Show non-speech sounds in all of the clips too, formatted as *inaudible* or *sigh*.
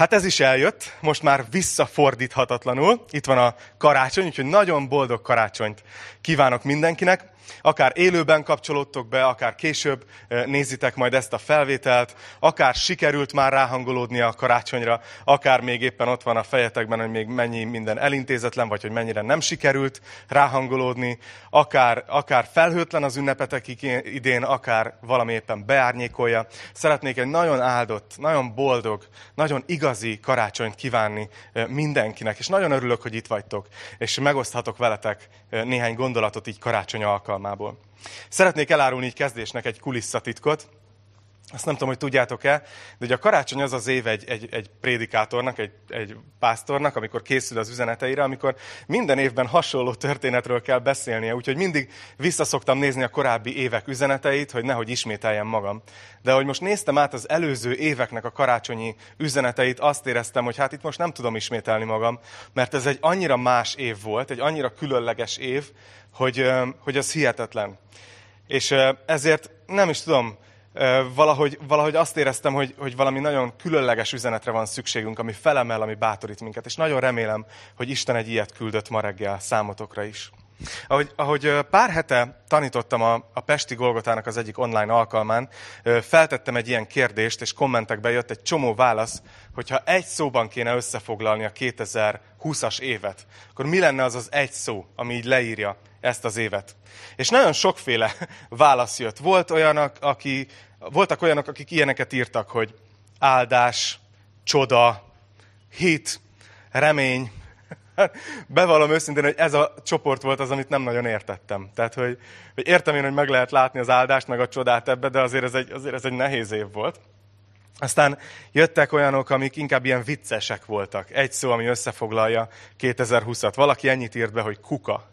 Hát ez is eljött, most már visszafordíthatatlanul. Itt van a karácsony, úgyhogy nagyon boldog karácsonyt kívánok mindenkinek akár élőben kapcsolódtok be, akár később nézitek majd ezt a felvételt, akár sikerült már ráhangolódni a karácsonyra, akár még éppen ott van a fejetekben, hogy még mennyi minden elintézetlen, vagy hogy mennyire nem sikerült ráhangolódni, akár, akár felhőtlen az ünnepetek idén, akár valami éppen beárnyékolja. Szeretnék egy nagyon áldott, nagyon boldog, nagyon igazi karácsonyt kívánni mindenkinek, és nagyon örülök, hogy itt vagytok, és megoszthatok veletek néhány gondolatot így karácsony alkalmával alkalmából. Szeretnék elárulni így kezdésnek egy kulisszatitkot. Azt nem tudom, hogy tudjátok-e, de ugye a karácsony az az év egy, egy, egy prédikátornak, egy, egy pásztornak, amikor készül az üzeneteire, amikor minden évben hasonló történetről kell beszélnie, úgyhogy mindig visszaszoktam nézni a korábbi évek üzeneteit, hogy nehogy ismételjem magam. De hogy most néztem át az előző éveknek a karácsonyi üzeneteit, azt éreztem, hogy hát itt most nem tudom ismételni magam, mert ez egy annyira más év volt, egy annyira különleges év, hogy, hogy az hihetetlen. És ezért nem is tudom, valahogy, valahogy azt éreztem, hogy, hogy valami nagyon különleges üzenetre van szükségünk, ami felemel, ami bátorít minket. És nagyon remélem, hogy Isten egy ilyet küldött ma reggel számotokra is. Ahogy, ahogy pár hete tanítottam a, a Pesti Golgotának az egyik online alkalmán, feltettem egy ilyen kérdést, és kommentekbe jött egy csomó válasz, hogyha egy szóban kéne összefoglalni a 2020-as évet, akkor mi lenne az az egy szó, ami így leírja ezt az évet. És nagyon sokféle *laughs* válasz jött. Volt olyanok, aki, voltak olyanok, akik ilyeneket írtak, hogy áldás, csoda, hit, remény. *laughs* Bevallom őszintén, hogy ez a csoport volt az, amit nem nagyon értettem. Tehát, hogy, hogy értem én, hogy meg lehet látni az áldást, meg a csodát ebbe, de azért ez egy, azért ez egy nehéz év volt. Aztán jöttek olyanok, amik inkább ilyen viccesek voltak. Egy szó, ami összefoglalja 2020-at. Valaki ennyit írt be, hogy kuka.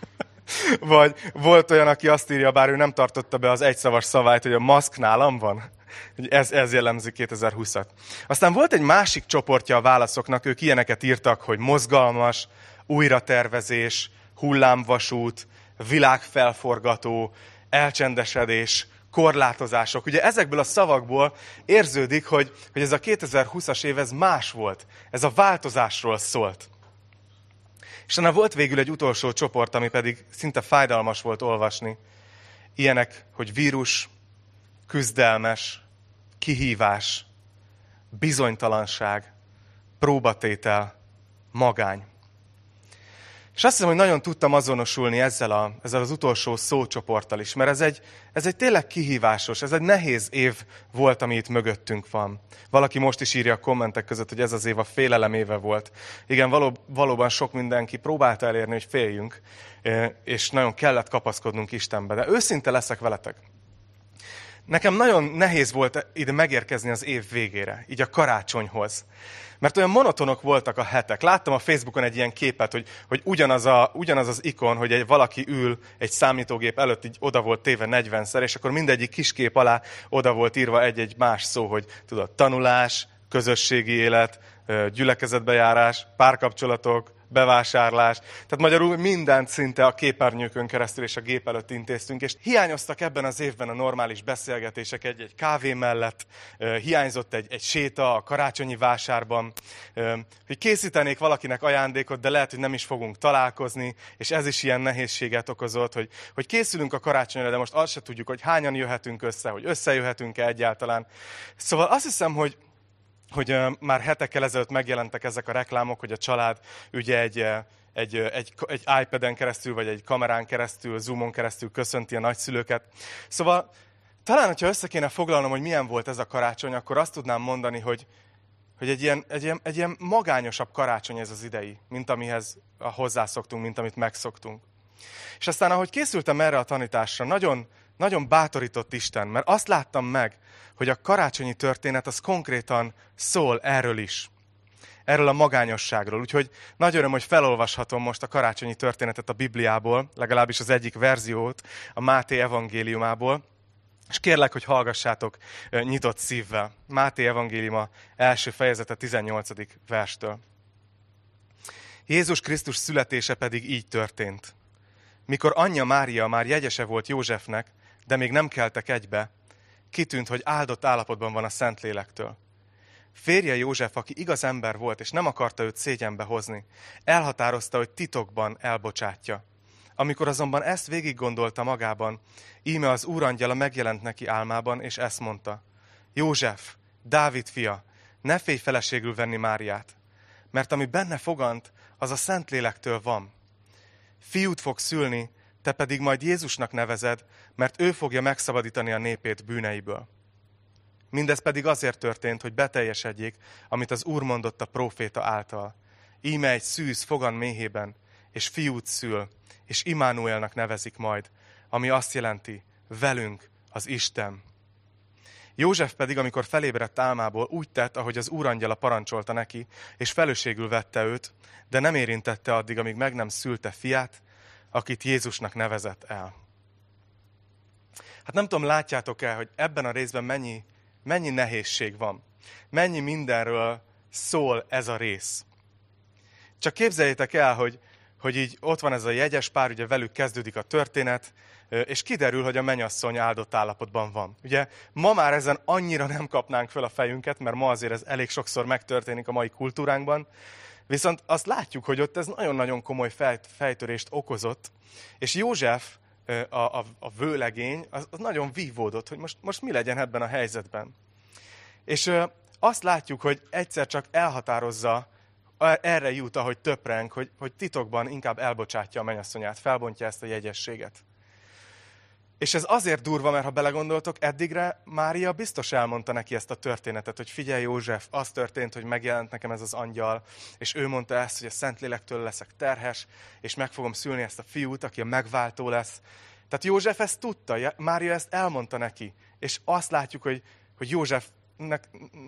*laughs* Vagy volt olyan, aki azt írja, bár ő nem tartotta be az egyszavas szavályt, hogy a maszk nálam van. Ez, ez jellemzi 2020-at. Aztán volt egy másik csoportja a válaszoknak, ők ilyeneket írtak, hogy mozgalmas, újratervezés, hullámvasút, világfelforgató, elcsendesedés, korlátozások. Ugye ezekből a szavakból érződik, hogy, hogy ez a 2020-as év ez más volt. Ez a változásról szólt. És annál volt végül egy utolsó csoport, ami pedig szinte fájdalmas volt olvasni. Ilyenek, hogy vírus, küzdelmes, kihívás, bizonytalanság, próbatétel, magány. És azt hiszem, hogy nagyon tudtam azonosulni ezzel, a, ezzel az utolsó szócsoporttal is, mert ez egy, ez egy tényleg kihívásos, ez egy nehéz év volt, ami itt mögöttünk van. Valaki most is írja a kommentek között, hogy ez az év a félelem éve volt. Igen, való, valóban sok mindenki próbálta elérni, hogy féljünk, és nagyon kellett kapaszkodnunk Istenbe. De őszinte leszek veletek. Nekem nagyon nehéz volt ide megérkezni az év végére, így a karácsonyhoz. Mert olyan monotonok voltak a hetek. Láttam a Facebookon egy ilyen képet, hogy, hogy ugyanaz, a, ugyanaz az ikon, hogy egy valaki ül egy számítógép előtt, így oda volt téve 40-szer, és akkor mindegyik kis kép alá oda volt írva egy-egy más szó, hogy tudod, tanulás, közösségi élet, gyülekezetbejárás, párkapcsolatok, bevásárlás. Tehát magyarul mindent szinte a képernyőkön keresztül és a gép előtt intéztünk, és hiányoztak ebben az évben a normális beszélgetések egy-egy kávé mellett, hiányzott egy, egy séta a karácsonyi vásárban, hogy készítenék valakinek ajándékot, de lehet, hogy nem is fogunk találkozni, és ez is ilyen nehézséget okozott, hogy, hogy készülünk a karácsonyra, de most azt se tudjuk, hogy hányan jöhetünk össze, hogy összejöhetünk-e egyáltalán. Szóval azt hiszem, hogy hogy már hetekkel ezelőtt megjelentek ezek a reklámok, hogy a család ugye egy, egy, egy, egy iPad-en keresztül, vagy egy kamerán keresztül, Zoomon keresztül köszönti a nagyszülőket. Szóval talán, hogyha össze kéne foglalnom, hogy milyen volt ez a karácsony, akkor azt tudnám mondani, hogy, hogy egy, ilyen, egy, ilyen, egy ilyen magányosabb karácsony ez az idei, mint amihez hozzászoktunk, mint amit megszoktunk. És aztán, ahogy készültem erre a tanításra, nagyon, nagyon bátorított Isten, mert azt láttam meg, hogy a karácsonyi történet az konkrétan szól erről is. Erről a magányosságról. Úgyhogy nagy öröm, hogy felolvashatom most a karácsonyi történetet a Bibliából, legalábbis az egyik verziót, a Máté evangéliumából. És kérlek, hogy hallgassátok nyitott szívvel. Máté evangéliuma első fejezete 18. verstől. Jézus Krisztus születése pedig így történt. Mikor anyja Mária már jegyese volt Józsefnek, de még nem keltek egybe, kitűnt, hogy áldott állapotban van a Szentlélektől. Férje József, aki igaz ember volt, és nem akarta őt szégyenbe hozni, elhatározta, hogy titokban elbocsátja. Amikor azonban ezt végig gondolta magában, íme az úrangyala megjelent neki álmában, és ezt mondta. József, Dávid fia, ne félj feleségül venni Máriát, mert ami benne fogant, az a Szentlélektől van. Fiút fog szülni, te pedig majd Jézusnak nevezed, mert ő fogja megszabadítani a népét bűneiből. Mindez pedig azért történt, hogy beteljesedjék, amit az Úr mondott a próféta által. Íme egy szűz fogan méhében, és fiút szül, és Imánuelnak nevezik majd, ami azt jelenti, velünk az Isten. József pedig, amikor felébredt álmából, úgy tett, ahogy az úrangyala parancsolta neki, és felőségül vette őt, de nem érintette addig, amíg meg nem szülte fiát, akit Jézusnak nevezett el. Hát nem tudom, látjátok-e, hogy ebben a részben mennyi, mennyi nehézség van. Mennyi mindenről szól ez a rész. Csak képzeljétek el, hogy, hogy így ott van ez a jegyes pár, ugye velük kezdődik a történet, és kiderül, hogy a menyasszony áldott állapotban van. Ugye ma már ezen annyira nem kapnánk fel a fejünket, mert ma azért ez elég sokszor megtörténik a mai kultúránkban, viszont azt látjuk, hogy ott ez nagyon-nagyon komoly fejtörést okozott, és József, a, a, a vőlegény, az, az nagyon vívódott, hogy most, most mi legyen ebben a helyzetben. És azt látjuk, hogy egyszer csak elhatározza, erre jut, ahogy töprenk, hogy, hogy titokban inkább elbocsátja a mennyasszonyát, felbontja ezt a jegyességet. És ez azért durva, mert ha belegondoltok, eddigre Mária biztos elmondta neki ezt a történetet, hogy figyelj József, az történt, hogy megjelent nekem ez az angyal, és ő mondta ezt, hogy a Szentlélektől leszek terhes, és meg fogom szülni ezt a fiút, aki a megváltó lesz. Tehát József ezt tudta, Mária ezt elmondta neki, és azt látjuk, hogy, hogy József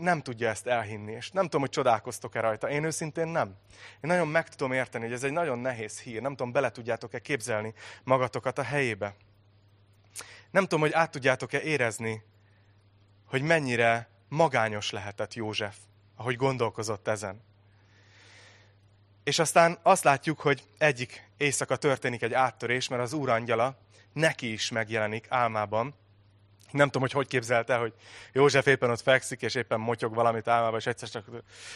nem tudja ezt elhinni, és nem tudom, hogy csodálkoztok-e rajta. Én őszintén nem. Én nagyon meg tudom érteni, hogy ez egy nagyon nehéz hír. Nem tudom, bele tudjátok-e képzelni magatokat a helyébe. Nem tudom, hogy át tudjátok-e érezni, hogy mennyire magányos lehetett József, ahogy gondolkozott ezen. És aztán azt látjuk, hogy egyik éjszaka történik egy áttörés, mert az úrangyala neki is megjelenik álmában, nem tudom, hogy hogy képzelte, hogy József éppen ott fekszik, és éppen motyog valamit álmában, és egyszer csak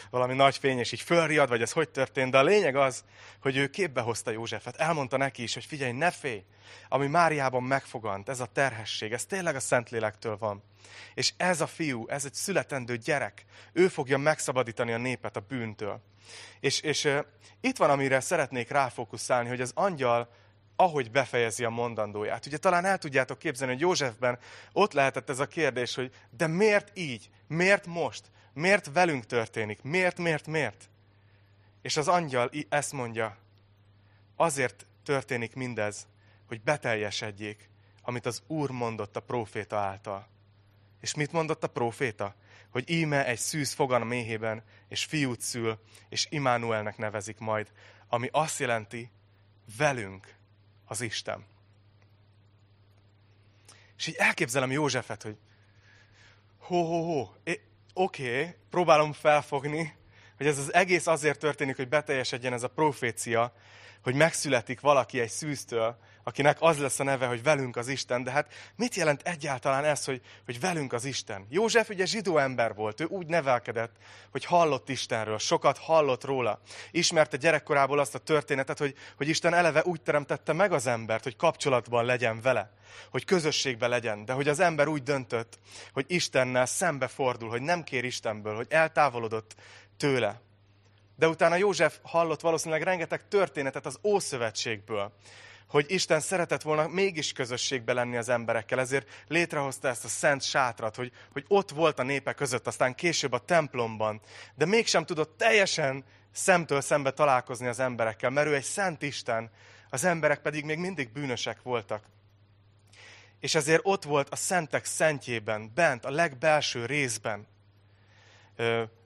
valami nagy fény, és így fölriad, vagy ez hogy történt. De a lényeg az, hogy ő képbe hozta Józsefet. Elmondta neki is, hogy figyelj, ne félj, ami Máriában megfogant, ez a terhesség, ez tényleg a Szentlélektől van. És ez a fiú, ez egy születendő gyerek, ő fogja megszabadítani a népet a bűntől. És, és uh, itt van, amire szeretnék ráfókuszálni, hogy az angyal ahogy befejezi a mondandóját. Ugye talán el tudjátok képzelni, hogy Józsefben ott lehetett ez a kérdés, hogy de miért így? Miért most? Miért velünk történik? Miért, miért, miért? És az angyal ezt mondja, azért történik mindez, hogy beteljesedjék, amit az Úr mondott a próféta által. És mit mondott a próféta? Hogy íme egy szűz fogan a méhében, és fiút szül, és Imánuelnek nevezik majd, ami azt jelenti, velünk az Isten. És így elképzelem Józsefet, hogy ho, ho, ho, oké, okay, próbálom felfogni, hogy ez az egész azért történik, hogy beteljesedjen ez a profécia, hogy megszületik valaki egy szűztől, akinek az lesz a neve, hogy velünk az Isten. De hát mit jelent egyáltalán ez, hogy, hogy velünk az Isten? József ugye zsidó ember volt, ő úgy nevelkedett, hogy hallott Istenről, sokat hallott róla. Ismerte gyerekkorából azt a történetet, hogy, hogy Isten eleve úgy teremtette meg az embert, hogy kapcsolatban legyen vele, hogy közösségben legyen, de hogy az ember úgy döntött, hogy Istennel szembe fordul, hogy nem kér Istenből, hogy eltávolodott tőle. De utána József hallott valószínűleg rengeteg történetet az Ószövetségből, hogy Isten szeretett volna mégis közösségbe lenni az emberekkel, ezért létrehozta ezt a szent sátrat, hogy, hogy ott volt a népe között, aztán később a templomban, de mégsem tudott teljesen szemtől szembe találkozni az emberekkel, mert ő egy szent Isten, az emberek pedig még mindig bűnösek voltak. És ezért ott volt a szentek szentjében, bent, a legbelső részben,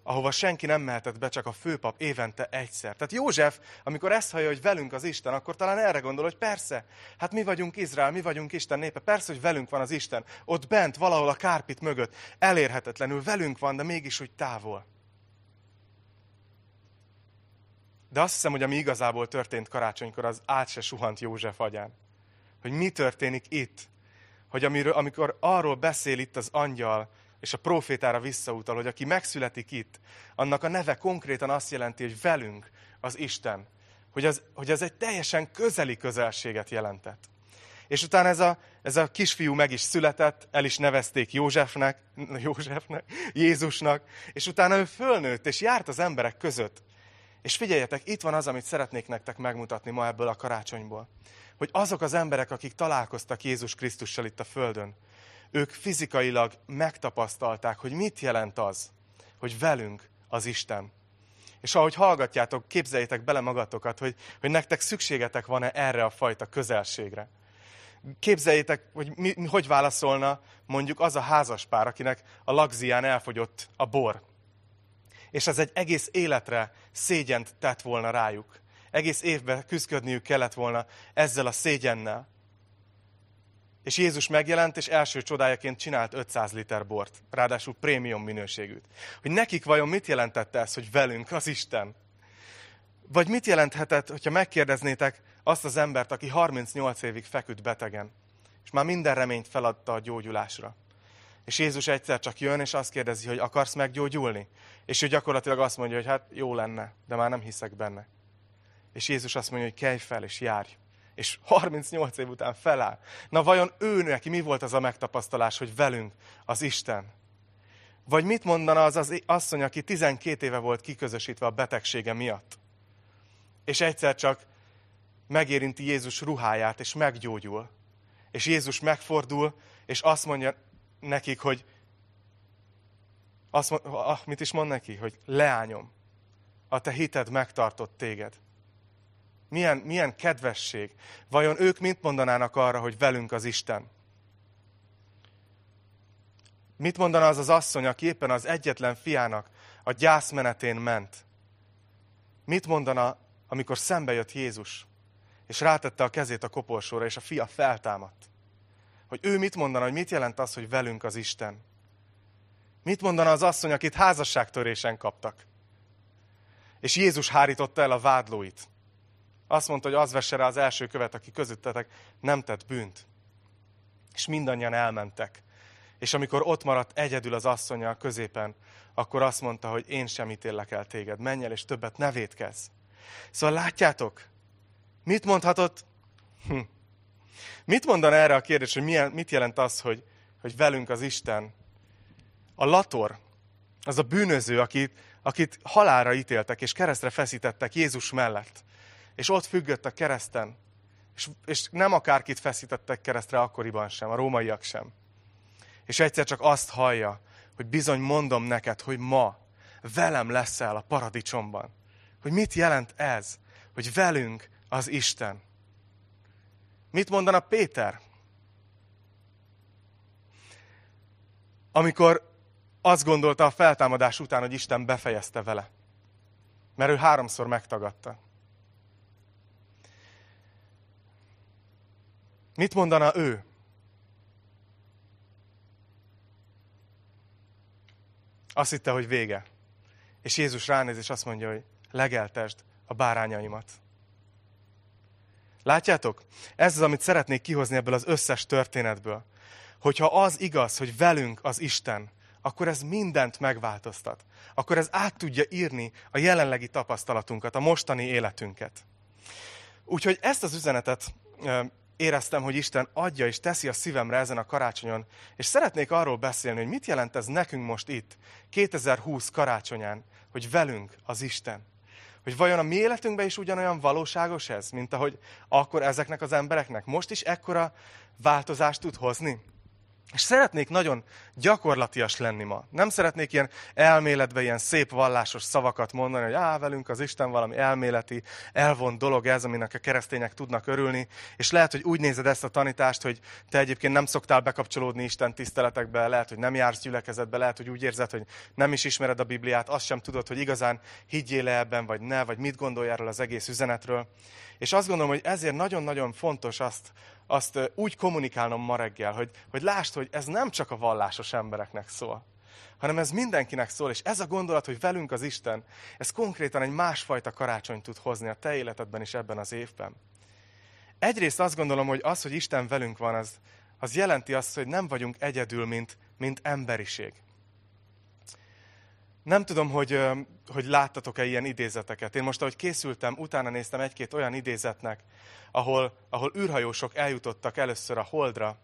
ahova senki nem mehetett be, csak a főpap évente egyszer. Tehát József, amikor ezt hallja, hogy velünk az Isten, akkor talán erre gondol, hogy persze, hát mi vagyunk Izrael, mi vagyunk Isten népe, persze, hogy velünk van az Isten, ott bent, valahol a kárpit mögött, elérhetetlenül velünk van, de mégis úgy távol. De azt hiszem, hogy ami igazából történt karácsonykor, az át se suhant József agyán. Hogy mi történik itt. Hogy amiről, amikor arról beszél itt az angyal, és a profétára visszautal, hogy aki megszületik itt, annak a neve konkrétan azt jelenti, hogy velünk az Isten. Hogy az, hogy az egy teljesen közeli közelséget jelentett. És utána ez a, ez a kisfiú meg is született, el is nevezték Józsefnek, *laughs* Józsefnek, Jézusnak, és utána ő fölnőtt, és járt az emberek között. És figyeljetek, itt van az, amit szeretnék nektek megmutatni ma ebből a karácsonyból. Hogy azok az emberek, akik találkoztak Jézus Krisztussal itt a Földön, ők fizikailag megtapasztalták, hogy mit jelent az, hogy velünk az Isten. És ahogy hallgatjátok, képzeljétek bele magatokat, hogy, hogy nektek szükségetek van-e erre a fajta közelségre. Képzeljétek, hogy mi, mi, hogy válaszolna mondjuk az a házaspár, akinek a lagzián elfogyott a bor. És ez egy egész életre szégyent tett volna rájuk. Egész évben küzdködniük kellett volna ezzel a szégyennel. És Jézus megjelent, és első csodájaként csinált 500 liter bort, ráadásul prémium minőségűt. Hogy nekik vajon mit jelentette ez, hogy velünk az Isten? Vagy mit jelenthetett, hogyha megkérdeznétek azt az embert, aki 38 évig feküdt betegen, és már minden reményt feladta a gyógyulásra. És Jézus egyszer csak jön, és azt kérdezi, hogy akarsz meggyógyulni? És ő gyakorlatilag azt mondja, hogy hát jó lenne, de már nem hiszek benne. És Jézus azt mondja, hogy kelj fel, és járj és 38 év után feláll. Na vajon ő neki mi volt az a megtapasztalás, hogy velünk az Isten? Vagy mit mondana az az asszony, aki 12 éve volt kiközösítve a betegsége miatt? És egyszer csak megérinti Jézus ruháját, és meggyógyul. És Jézus megfordul, és azt mondja nekik, hogy azt mond, ah, mit is mond neki? Hogy leányom, a te hited megtartott téged. Milyen, milyen kedvesség. Vajon ők mit mondanának arra, hogy velünk az Isten? Mit mondana az az asszony, aki éppen az egyetlen fiának a gyászmenetén ment? Mit mondana, amikor szembe jött Jézus, és rátette a kezét a koporsóra, és a fia feltámadt? Hogy ő mit mondana, hogy mit jelent az, hogy velünk az Isten? Mit mondana az asszony, akit házasságtörésen kaptak? És Jézus hárította el a vádlóit. Azt mondta, hogy az vesse rá az első követ, aki közöttetek nem tett bűnt. És mindannyian elmentek. És amikor ott maradt egyedül az asszonya a középen, akkor azt mondta, hogy én sem ítélek el téged. Menj el, és többet ne védkezz. Szóval látjátok, mit mondhatott? Hm. Mit mondan erre a kérdés, hogy milyen, mit jelent az, hogy, hogy velünk az Isten? A lator, az a bűnöző, akit, akit halára ítéltek és keresztre feszítettek Jézus mellett és ott függött a kereszten. És, és nem akárkit feszítettek keresztre akkoriban sem, a rómaiak sem. És egyszer csak azt hallja, hogy bizony mondom neked, hogy ma velem leszel a paradicsomban. Hogy mit jelent ez, hogy velünk az Isten. Mit mondana Péter? Amikor azt gondolta a feltámadás után, hogy Isten befejezte vele. Mert ő háromszor megtagadta. Mit mondana ő? Azt hitte, hogy vége. És Jézus ránéz, és azt mondja, hogy legeltesd a bárányaimat. Látjátok? Ez az, amit szeretnék kihozni ebből az összes történetből. Hogyha az igaz, hogy velünk az Isten, akkor ez mindent megváltoztat. Akkor ez át tudja írni a jelenlegi tapasztalatunkat, a mostani életünket. Úgyhogy ezt az üzenetet éreztem, hogy Isten adja és teszi a szívemre ezen a karácsonyon, és szeretnék arról beszélni, hogy mit jelent ez nekünk most itt, 2020 karácsonyán, hogy velünk az Isten. Hogy vajon a mi életünkben is ugyanolyan valóságos ez, mint ahogy akkor ezeknek az embereknek most is ekkora változást tud hozni? És szeretnék nagyon gyakorlatias lenni ma. Nem szeretnék ilyen elméletbe ilyen szép vallásos szavakat mondani, hogy á, velünk az Isten valami elméleti, elvont dolog ez, aminek a keresztények tudnak örülni. És lehet, hogy úgy nézed ezt a tanítást, hogy te egyébként nem szoktál bekapcsolódni Isten tiszteletekbe, lehet, hogy nem jársz gyülekezetbe, lehet, hogy úgy érzed, hogy nem is ismered a Bibliát, azt sem tudod, hogy igazán higgyél -e ebben, vagy ne, vagy mit gondolj erről az egész üzenetről. És azt gondolom, hogy ezért nagyon-nagyon fontos azt, azt úgy kommunikálnom ma reggel, hogy, hogy lásd, hogy ez nem csak a vallásos embereknek szól, hanem ez mindenkinek szól, és ez a gondolat, hogy velünk az Isten, ez konkrétan egy másfajta karácsony tud hozni a te életedben is ebben az évben. Egyrészt azt gondolom, hogy az, hogy Isten velünk van, az, az jelenti azt, hogy nem vagyunk egyedül, mint, mint emberiség. Nem tudom, hogy, hogy láttatok-e ilyen idézeteket. Én most, ahogy készültem, utána néztem egy-két olyan idézetnek, ahol, ahol űrhajósok eljutottak először a Holdra,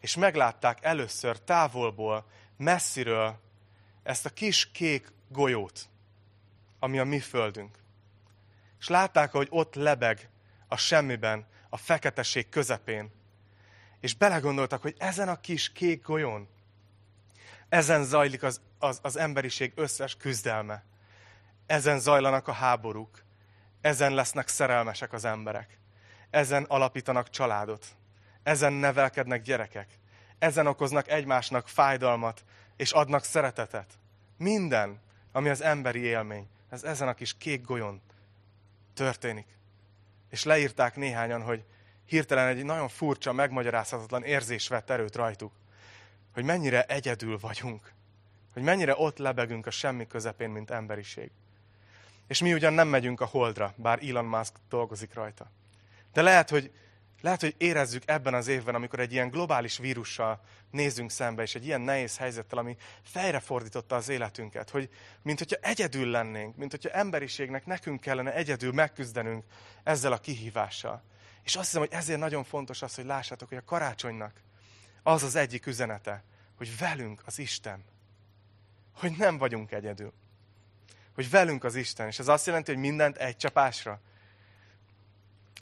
és meglátták először távolból, messziről ezt a kis kék golyót, ami a mi földünk. És látták, hogy ott lebeg a semmiben, a feketeség közepén. És belegondoltak, hogy ezen a kis kék golyón, ezen zajlik az, az, az emberiség összes küzdelme. Ezen zajlanak a háborúk. Ezen lesznek szerelmesek az emberek. Ezen alapítanak családot. Ezen nevelkednek gyerekek. Ezen okoznak egymásnak fájdalmat, és adnak szeretetet. Minden, ami az emberi élmény, ez ezen a kis kék golyón történik. És leírták néhányan, hogy hirtelen egy nagyon furcsa, megmagyarázhatatlan érzés vett erőt rajtuk, hogy mennyire egyedül vagyunk, hogy mennyire ott lebegünk a semmi közepén, mint emberiség. És mi ugyan nem megyünk a holdra, bár Elon Musk dolgozik rajta. De lehet, hogy, lehet, hogy érezzük ebben az évben, amikor egy ilyen globális vírussal nézünk szembe, és egy ilyen nehéz helyzettel, ami fejrefordította az életünket, hogy mint hogyha egyedül lennénk, mint hogyha emberiségnek nekünk kellene egyedül megküzdenünk ezzel a kihívással. És azt hiszem, hogy ezért nagyon fontos az, hogy lássátok, hogy a karácsonynak az az egyik üzenete, hogy velünk az Isten. Hogy nem vagyunk egyedül. Hogy velünk az Isten. És ez azt jelenti, hogy mindent egy csapásra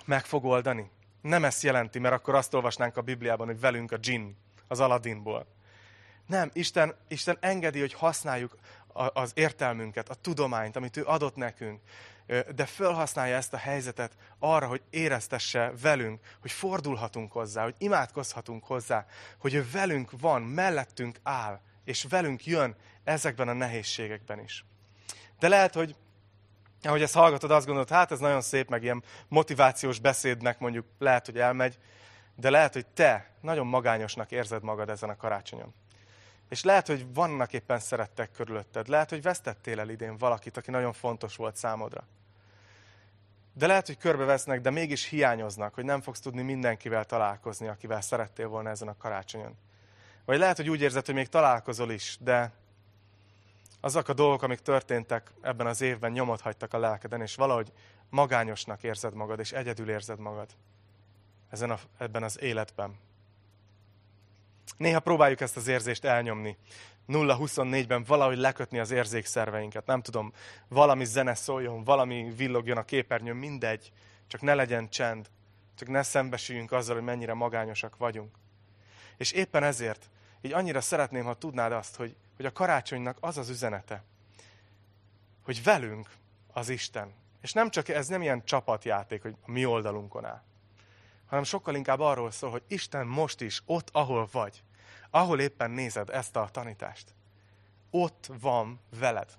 meg fog oldani. Nem ezt jelenti, mert akkor azt olvasnánk a Bibliában, hogy velünk a dzsin, az Aladdinból. Nem, Isten, Isten engedi, hogy használjuk az értelmünket, a tudományt, amit ő adott nekünk, de felhasználja ezt a helyzetet arra, hogy éreztesse velünk, hogy fordulhatunk hozzá, hogy imádkozhatunk hozzá, hogy ő velünk van, mellettünk áll, és velünk jön ezekben a nehézségekben is. De lehet, hogy ahogy ezt hallgatod, azt gondolod, hát ez nagyon szép, meg ilyen motivációs beszédnek mondjuk lehet, hogy elmegy, de lehet, hogy te nagyon magányosnak érzed magad ezen a karácsonyon. És lehet, hogy vannak éppen szerettek körülötted. Lehet, hogy vesztettél el idén valakit, aki nagyon fontos volt számodra. De lehet, hogy körbevesznek, de mégis hiányoznak, hogy nem fogsz tudni mindenkivel találkozni, akivel szerettél volna ezen a karácsonyon. Vagy lehet, hogy úgy érzed, hogy még találkozol is, de azok a dolgok, amik történtek ebben az évben, nyomot hagytak a lelkeden, és valahogy magányosnak érzed magad, és egyedül érzed magad ezen a, ebben az életben. Néha próbáljuk ezt az érzést elnyomni. 0-24-ben valahogy lekötni az érzékszerveinket. Nem tudom, valami zene szóljon, valami villogjon a képernyőn, mindegy. Csak ne legyen csend. Csak ne szembesüljünk azzal, hogy mennyire magányosak vagyunk. És éppen ezért, így annyira szeretném, ha tudnád azt, hogy, hogy a karácsonynak az az üzenete, hogy velünk az Isten. És nem csak ez nem ilyen csapatjáték, hogy a mi oldalunkon áll, hanem sokkal inkább arról szól, hogy Isten most is ott, ahol vagy ahol éppen nézed ezt a tanítást, ott van veled.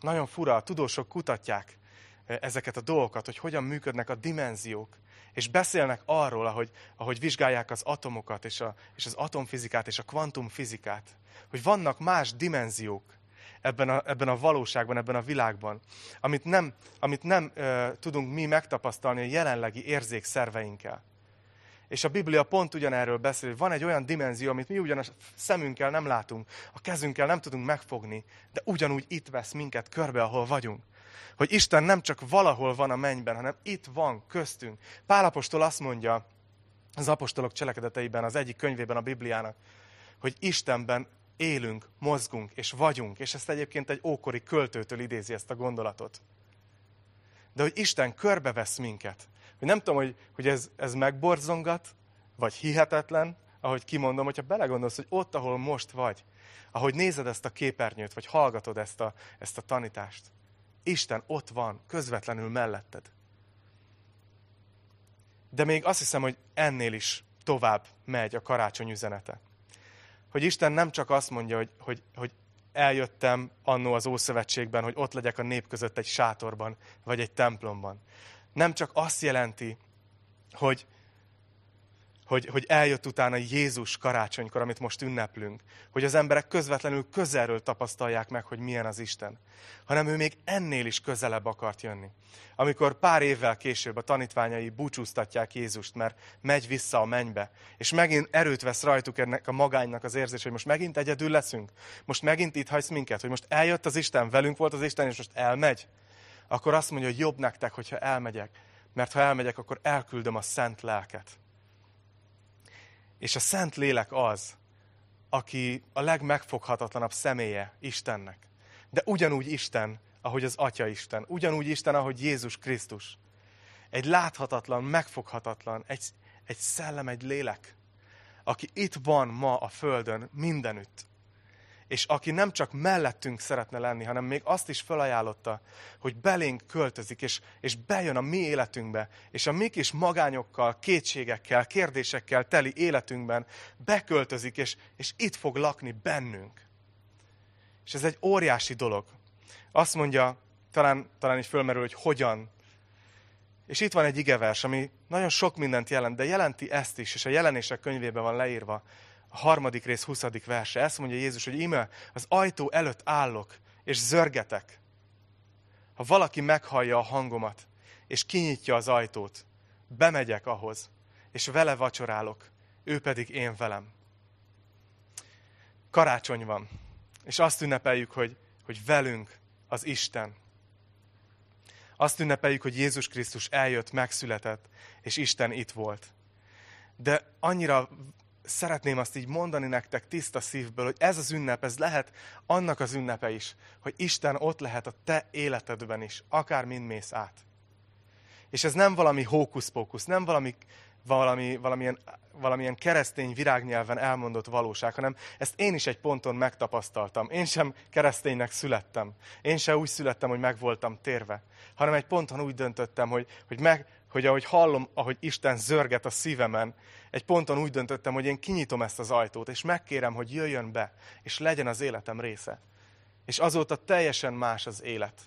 Nagyon fura, a tudósok kutatják e, ezeket a dolgokat, hogy hogyan működnek a dimenziók, és beszélnek arról, ahogy, ahogy vizsgálják az atomokat, és, a, és az atomfizikát, és a kvantumfizikát, hogy vannak más dimenziók ebben a, ebben a valóságban, ebben a világban, amit nem, amit nem e, tudunk mi megtapasztalni a jelenlegi érzékszerveinkkel. És a Biblia pont ugyanerről beszél, hogy van egy olyan dimenzió, amit mi ugyan a szemünkkel nem látunk, a kezünkkel nem tudunk megfogni, de ugyanúgy itt vesz minket körbe, ahol vagyunk. Hogy Isten nem csak valahol van a mennyben, hanem itt van, köztünk. Pálapostól azt mondja az apostolok cselekedeteiben, az egyik könyvében a Bibliának, hogy Istenben élünk, mozgunk és vagyunk, és ezt egyébként egy ókori költőtől idézi ezt a gondolatot. De hogy Isten körbevesz minket, hogy nem tudom, hogy, hogy ez, ez megborzongat, vagy hihetetlen, ahogy kimondom, hogyha belegondolsz, hogy ott, ahol most vagy, ahogy nézed ezt a képernyőt, vagy hallgatod ezt a, ezt a tanítást, Isten ott van, közvetlenül melletted. De még azt hiszem, hogy ennél is tovább megy a karácsony üzenete. Hogy Isten nem csak azt mondja, hogy, hogy, hogy eljöttem annó az Ószövetségben, hogy ott legyek a nép között egy sátorban, vagy egy templomban, nem csak azt jelenti, hogy, hogy, hogy eljött utána Jézus karácsonykor, amit most ünneplünk, hogy az emberek közvetlenül közelről tapasztalják meg, hogy milyen az Isten, hanem ő még ennél is közelebb akart jönni. Amikor pár évvel később a tanítványai búcsúztatják Jézust, mert megy vissza a mennybe, és megint erőt vesz rajtuk ennek a magánynak az érzés, hogy most megint egyedül leszünk, most megint itt hagysz minket, hogy most eljött az Isten, velünk volt az Isten, és most elmegy, akkor azt mondja, hogy jobb nektek, hogyha elmegyek, mert ha elmegyek, akkor elküldöm a szent lelket és a Szent Lélek az, aki a legmegfoghatatlanabb személye Istennek. De ugyanúgy Isten, ahogy az Atya Isten. Ugyanúgy Isten, ahogy Jézus Krisztus. Egy láthatatlan, megfoghatatlan, egy, egy szellem, egy lélek, aki itt van ma a Földön mindenütt és aki nem csak mellettünk szeretne lenni, hanem még azt is felajánlotta, hogy belénk költözik, és, és bejön a mi életünkbe, és a mi kis magányokkal, kétségekkel, kérdésekkel teli életünkben beköltözik, és, és itt fog lakni bennünk. És ez egy óriási dolog. Azt mondja, talán, talán így fölmerül, hogy hogyan. És itt van egy igevers, ami nagyon sok mindent jelent, de jelenti ezt is, és a jelenések könyvében van leírva, a harmadik rész 20. verse. Ezt mondja Jézus, hogy íme, az ajtó előtt állok, és zörgetek. Ha valaki meghallja a hangomat, és kinyitja az ajtót, bemegyek ahhoz, és vele vacsorálok, ő pedig én velem. Karácsony van, és azt ünnepeljük, hogy, hogy velünk az Isten. Azt ünnepeljük, hogy Jézus Krisztus eljött, megszületett, és Isten itt volt. De annyira szeretném azt így mondani nektek tiszta szívből, hogy ez az ünnep, ez lehet annak az ünnepe is, hogy Isten ott lehet a te életedben is, akár mind mész át. És ez nem valami hókusz-pókusz, nem valami, valami, valamilyen, valamilyen keresztény virágnyelven elmondott valóság, hanem ezt én is egy ponton megtapasztaltam. Én sem kereszténynek születtem. Én sem úgy születtem, hogy meg voltam térve, hanem egy ponton úgy döntöttem, hogy, hogy meg, hogy ahogy hallom, ahogy Isten zörget a szívemen, egy ponton úgy döntöttem, hogy én kinyitom ezt az ajtót, és megkérem, hogy jöjjön be, és legyen az életem része. És azóta teljesen más az élet.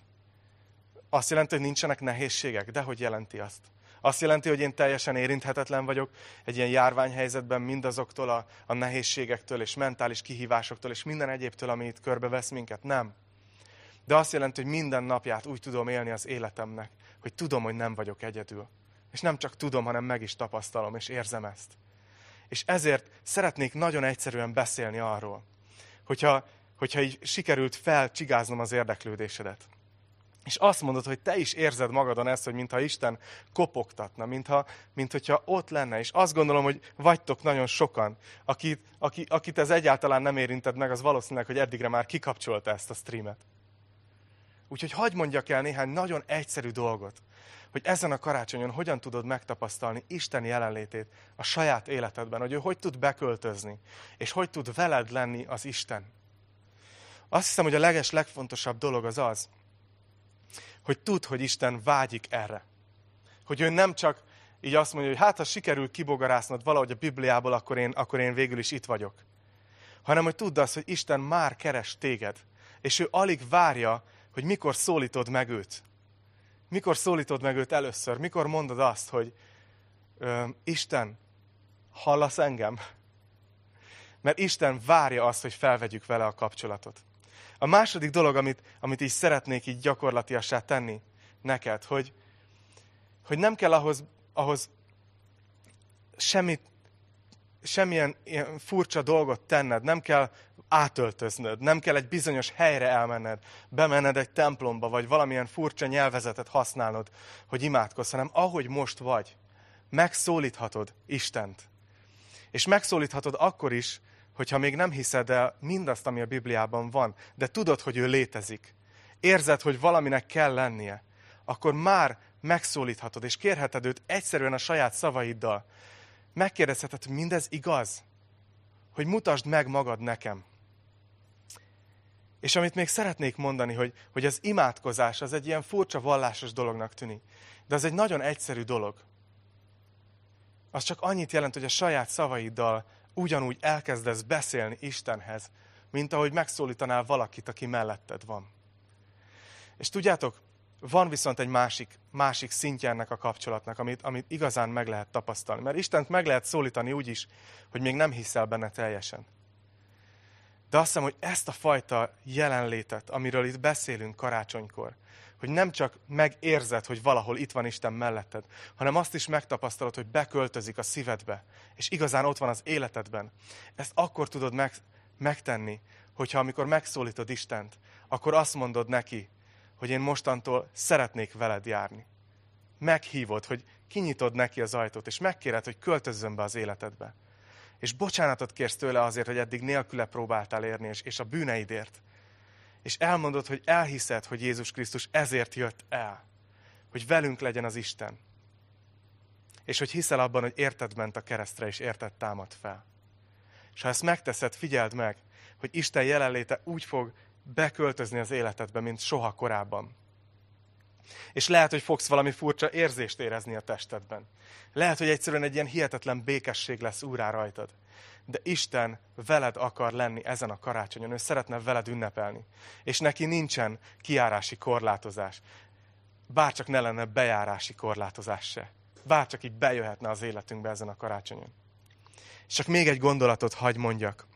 Azt jelenti, hogy nincsenek nehézségek, de hogy jelenti azt? Azt jelenti, hogy én teljesen érinthetetlen vagyok egy ilyen járványhelyzetben mindazoktól a, a nehézségektől és mentális kihívásoktól és minden egyébtől, ami itt körbevesz minket? Nem. De azt jelenti, hogy minden napját úgy tudom élni az életemnek, hogy tudom, hogy nem vagyok egyedül. És nem csak tudom, hanem meg is tapasztalom, és érzem ezt. És ezért szeretnék nagyon egyszerűen beszélni arról, hogyha, hogyha így sikerült felcsigáznom az érdeklődésedet. És azt mondod, hogy te is érzed magadon ezt, hogy mintha Isten kopogtatna, mintha, mint hogyha ott lenne. És azt gondolom, hogy vagytok nagyon sokan, akit, akit, akit ez egyáltalán nem érinted meg, az valószínűleg, hogy eddigre már kikapcsolta ezt a streamet. Úgyhogy hagyd mondjak el néhány nagyon egyszerű dolgot, hogy ezen a karácsonyon hogyan tudod megtapasztalni Isten jelenlétét a saját életedben, hogy ő hogy tud beköltözni, és hogy tud veled lenni az Isten. Azt hiszem, hogy a leges, legfontosabb dolog az az, hogy tudd, hogy Isten vágyik erre. Hogy ő nem csak így azt mondja, hogy hát ha sikerül kibogarásznod valahogy a Bibliából, akkor én, akkor én végül is itt vagyok. Hanem, hogy tudd azt, hogy Isten már keres téged. És ő alig várja, hogy mikor szólítod meg őt. Mikor szólítod meg őt először? Mikor mondod azt, hogy Isten, hallasz engem? Mert Isten várja azt, hogy felvegyük vele a kapcsolatot. A második dolog, amit, amit így szeretnék így gyakorlatiasá tenni neked, hogy, hogy nem kell ahhoz, ahhoz semmit, semmilyen ilyen furcsa dolgot tenned, nem kell átöltöznöd, nem kell egy bizonyos helyre elmenned, bemenned egy templomba, vagy valamilyen furcsa nyelvezetet használnod, hogy imádkozz, hanem ahogy most vagy, megszólíthatod Istent. És megszólíthatod akkor is, hogyha még nem hiszed el mindazt, ami a Bibliában van, de tudod, hogy ő létezik. Érzed, hogy valaminek kell lennie, akkor már megszólíthatod, és kérheted őt egyszerűen a saját szavaiddal. Megkérdezheted, hogy mindez igaz? Hogy mutasd meg magad nekem. És amit még szeretnék mondani, hogy, hogy az imádkozás az egy ilyen furcsa vallásos dolognak tűnik. De az egy nagyon egyszerű dolog. Az csak annyit jelent, hogy a saját szavaiddal ugyanúgy elkezdesz beszélni Istenhez, mint ahogy megszólítanál valakit, aki melletted van. És tudjátok, van viszont egy másik, másik szintje ennek a kapcsolatnak, amit, amit igazán meg lehet tapasztalni. Mert Istent meg lehet szólítani úgy is, hogy még nem hiszel benne teljesen. De azt hiszem, hogy ezt a fajta jelenlétet, amiről itt beszélünk karácsonykor, hogy nem csak megérzed, hogy valahol itt van Isten melletted, hanem azt is megtapasztalod, hogy beköltözik a szívedbe, és igazán ott van az életedben. Ezt akkor tudod meg, megtenni, hogyha amikor megszólítod Istent, akkor azt mondod neki, hogy én mostantól szeretnék veled járni. Meghívod, hogy kinyitod neki az ajtót, és megkéred, hogy költözzön be az életedbe. És bocsánatot kérsz tőle azért, hogy eddig nélküle próbáltál érni, és, és a bűneidért. És elmondod, hogy elhiszed, hogy Jézus Krisztus ezért jött el. Hogy velünk legyen az Isten. És hogy hiszel abban, hogy érted ment a keresztre, és érted támad fel. És ha ezt megteszed, figyeld meg, hogy Isten jelenléte úgy fog beköltözni az életedbe, mint soha korábban. És lehet, hogy fogsz valami furcsa érzést érezni a testedben. Lehet, hogy egyszerűen egy ilyen hihetetlen békesség lesz úrá rajtad. De Isten veled akar lenni ezen a karácsonyon. Ő szeretne veled ünnepelni. És neki nincsen kiárási korlátozás. Bárcsak ne lenne bejárási korlátozás se. Bárcsak így bejöhetne az életünkbe ezen a karácsonyon. És csak még egy gondolatot hagy mondjak.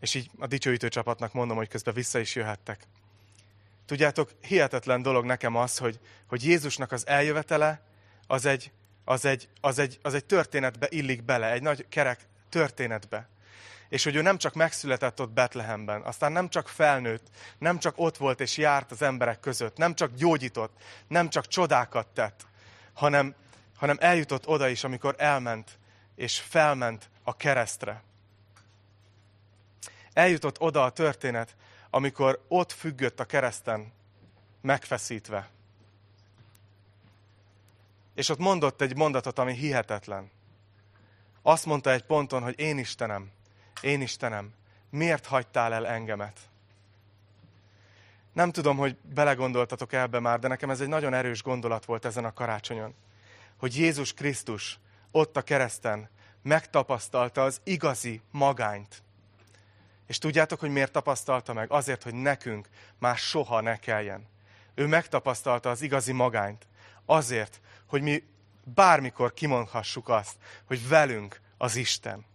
És így a dicsőítő csapatnak mondom, hogy közben vissza is jöhettek. Tudjátok, hihetetlen dolog nekem az, hogy, hogy Jézusnak az eljövetele az egy, az, egy, az, egy, az egy történetbe illik bele, egy nagy kerek történetbe. És hogy ő nem csak megszületett ott Betlehemben, aztán nem csak felnőtt, nem csak ott volt és járt az emberek között, nem csak gyógyított, nem csak csodákat tett, hanem, hanem eljutott oda is, amikor elment és felment a keresztre eljutott oda a történet, amikor ott függött a kereszten, megfeszítve. És ott mondott egy mondatot, ami hihetetlen. Azt mondta egy ponton, hogy én Istenem, én Istenem, miért hagytál el engemet? Nem tudom, hogy belegondoltatok ebbe már, de nekem ez egy nagyon erős gondolat volt ezen a karácsonyon. Hogy Jézus Krisztus ott a kereszten megtapasztalta az igazi magányt. És tudjátok, hogy miért tapasztalta meg? Azért, hogy nekünk már soha ne kelljen. Ő megtapasztalta az igazi magányt. Azért, hogy mi bármikor kimondhassuk azt, hogy velünk az Isten.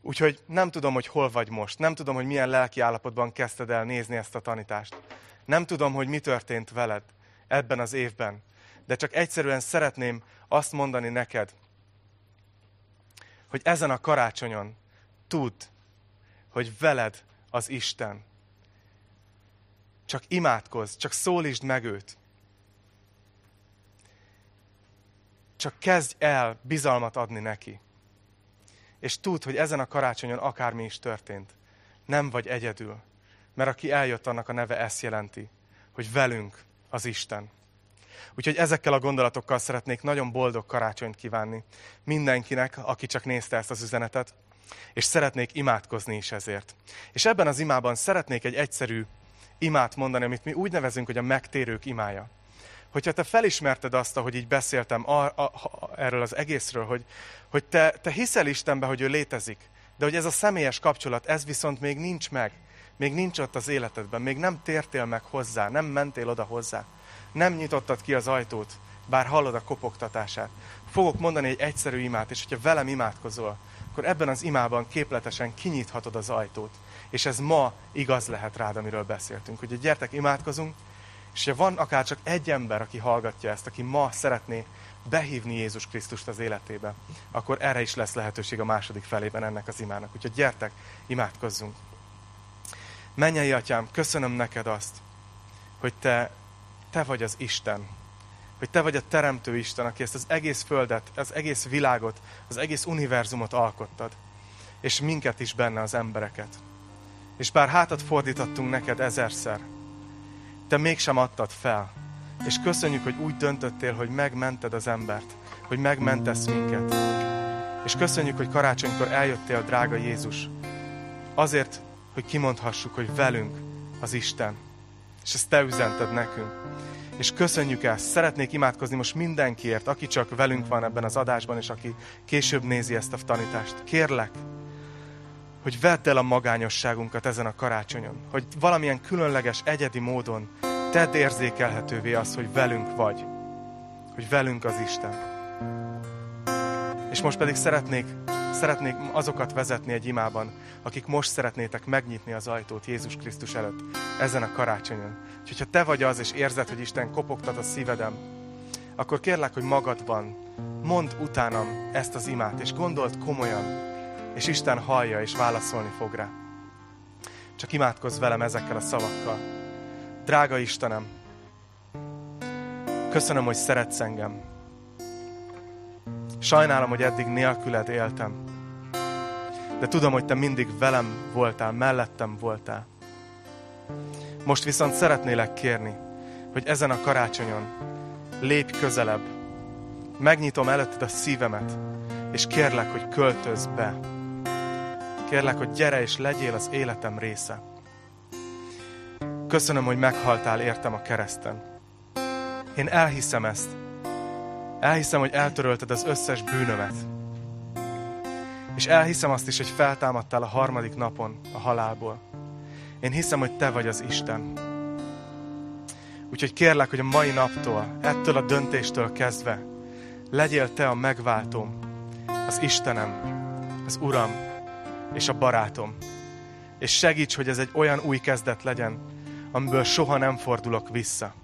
Úgyhogy nem tudom, hogy hol vagy most. Nem tudom, hogy milyen lelki állapotban kezdted el nézni ezt a tanítást. Nem tudom, hogy mi történt veled ebben az évben. De csak egyszerűen szeretném azt mondani neked, hogy ezen a karácsonyon tudd, hogy veled az Isten. Csak imádkozz, csak szólítsd meg őt. Csak kezdj el bizalmat adni neki. És tudd, hogy ezen a karácsonyon akármi is történt, nem vagy egyedül. Mert aki eljött, annak a neve ezt jelenti, hogy velünk az Isten. Úgyhogy ezekkel a gondolatokkal szeretnék nagyon boldog karácsonyt kívánni mindenkinek, aki csak nézte ezt az üzenetet és szeretnék imádkozni is ezért. És ebben az imában szeretnék egy egyszerű imát mondani, amit mi úgy nevezünk, hogy a megtérők imája. Hogyha te felismerted azt, ahogy így beszéltem a, a, a, erről az egészről, hogy, hogy te, te hiszel Istenbe, hogy ő létezik, de hogy ez a személyes kapcsolat, ez viszont még nincs meg, még nincs ott az életedben, még nem tértél meg hozzá, nem mentél oda hozzá, nem nyitottad ki az ajtót, bár hallod a kopogtatását. Fogok mondani egy egyszerű imát, és hogyha velem imádkozol, akkor ebben az imában képletesen kinyithatod az ajtót. És ez ma igaz lehet rád, amiről beszéltünk. Hogy gyertek, imádkozunk, és ha van akár csak egy ember, aki hallgatja ezt, aki ma szeretné behívni Jézus Krisztust az életébe, akkor erre is lesz lehetőség a második felében ennek az imának. Úgyhogy gyertek, imádkozzunk. Mennyei atyám, köszönöm neked azt, hogy te, te vagy az Isten, hogy te vagy a teremtő Isten, aki ezt az egész földet, az egész világot, az egész univerzumot alkottad, és minket is benne az embereket. És bár hátat fordítottunk neked ezerszer, te mégsem adtad fel. És köszönjük, hogy úgy döntöttél, hogy megmented az embert, hogy megmentesz minket. És köszönjük, hogy karácsonykor eljöttél, drága Jézus, azért, hogy kimondhassuk, hogy velünk az Isten. És ezt te üzented nekünk. És köszönjük ezt. Szeretnék imádkozni most mindenkiért, aki csak velünk van ebben az adásban, és aki később nézi ezt a tanítást. Kérlek, hogy vedd el a magányosságunkat ezen a karácsonyon. Hogy valamilyen különleges, egyedi módon tedd érzékelhetővé azt, hogy velünk vagy. Hogy velünk az Isten. És most pedig szeretnék, szeretnék azokat vezetni egy imában, akik most szeretnétek megnyitni az ajtót Jézus Krisztus előtt ezen a karácsonyon. Úgyhogy ha te vagy az, és érzed, hogy Isten kopogtat a szívedem, akkor kérlek, hogy magadban mondd utánam ezt az imát, és gondold komolyan, és Isten hallja, és válaszolni fog rá. Csak imádkozz velem ezekkel a szavakkal. Drága Istenem, köszönöm, hogy szeretsz engem. Sajnálom, hogy eddig nélküled éltem. De tudom, hogy te mindig velem voltál, mellettem voltál. Most viszont szeretnélek kérni, hogy ezen a karácsonyon lépj közelebb. Megnyitom előtted a szívemet, és kérlek, hogy költözz be. Kérlek, hogy gyere és legyél az életem része. Köszönöm, hogy meghaltál értem a kereszten. Én elhiszem ezt. Elhiszem, hogy eltörölted az összes bűnömet. És elhiszem azt is, hogy feltámadtál a harmadik napon a halálból. Én hiszem, hogy te vagy az Isten. Úgyhogy kérlek, hogy a mai naptól, ettől a döntéstől kezdve, legyél te a megváltóm, az Istenem, az Uram és a barátom. És segíts, hogy ez egy olyan új kezdet legyen, amiből soha nem fordulok vissza.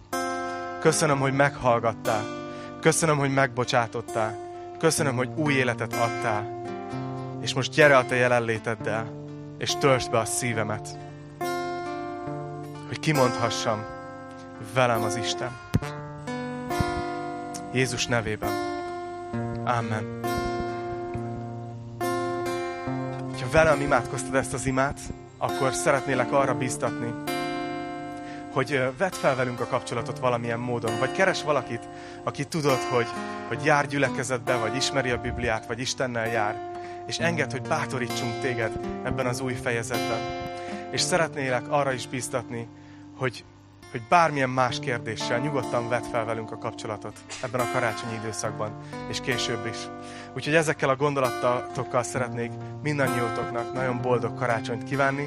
Köszönöm, hogy meghallgattál. Köszönöm, hogy megbocsátottál. Köszönöm, hogy új életet adtál. És most gyere a te jelenléteddel, és töltsd be a szívemet. Hogy kimondhassam, velem az Isten. Jézus nevében. Amen. Ha velem imádkoztad ezt az imát, akkor szeretnélek arra biztatni, hogy vedd fel velünk a kapcsolatot valamilyen módon, vagy keres valakit, aki tudod, hogy, hogy jár gyülekezetbe, vagy ismeri a Bibliát, vagy Istennel jár, és enged, hogy bátorítsunk téged ebben az új fejezetben. És szeretnélek arra is biztatni, hogy, hogy bármilyen más kérdéssel nyugodtan vedd fel velünk a kapcsolatot ebben a karácsonyi időszakban, és később is. Úgyhogy ezekkel a gondolatokkal szeretnék mindannyiótoknak nagyon boldog karácsonyt kívánni,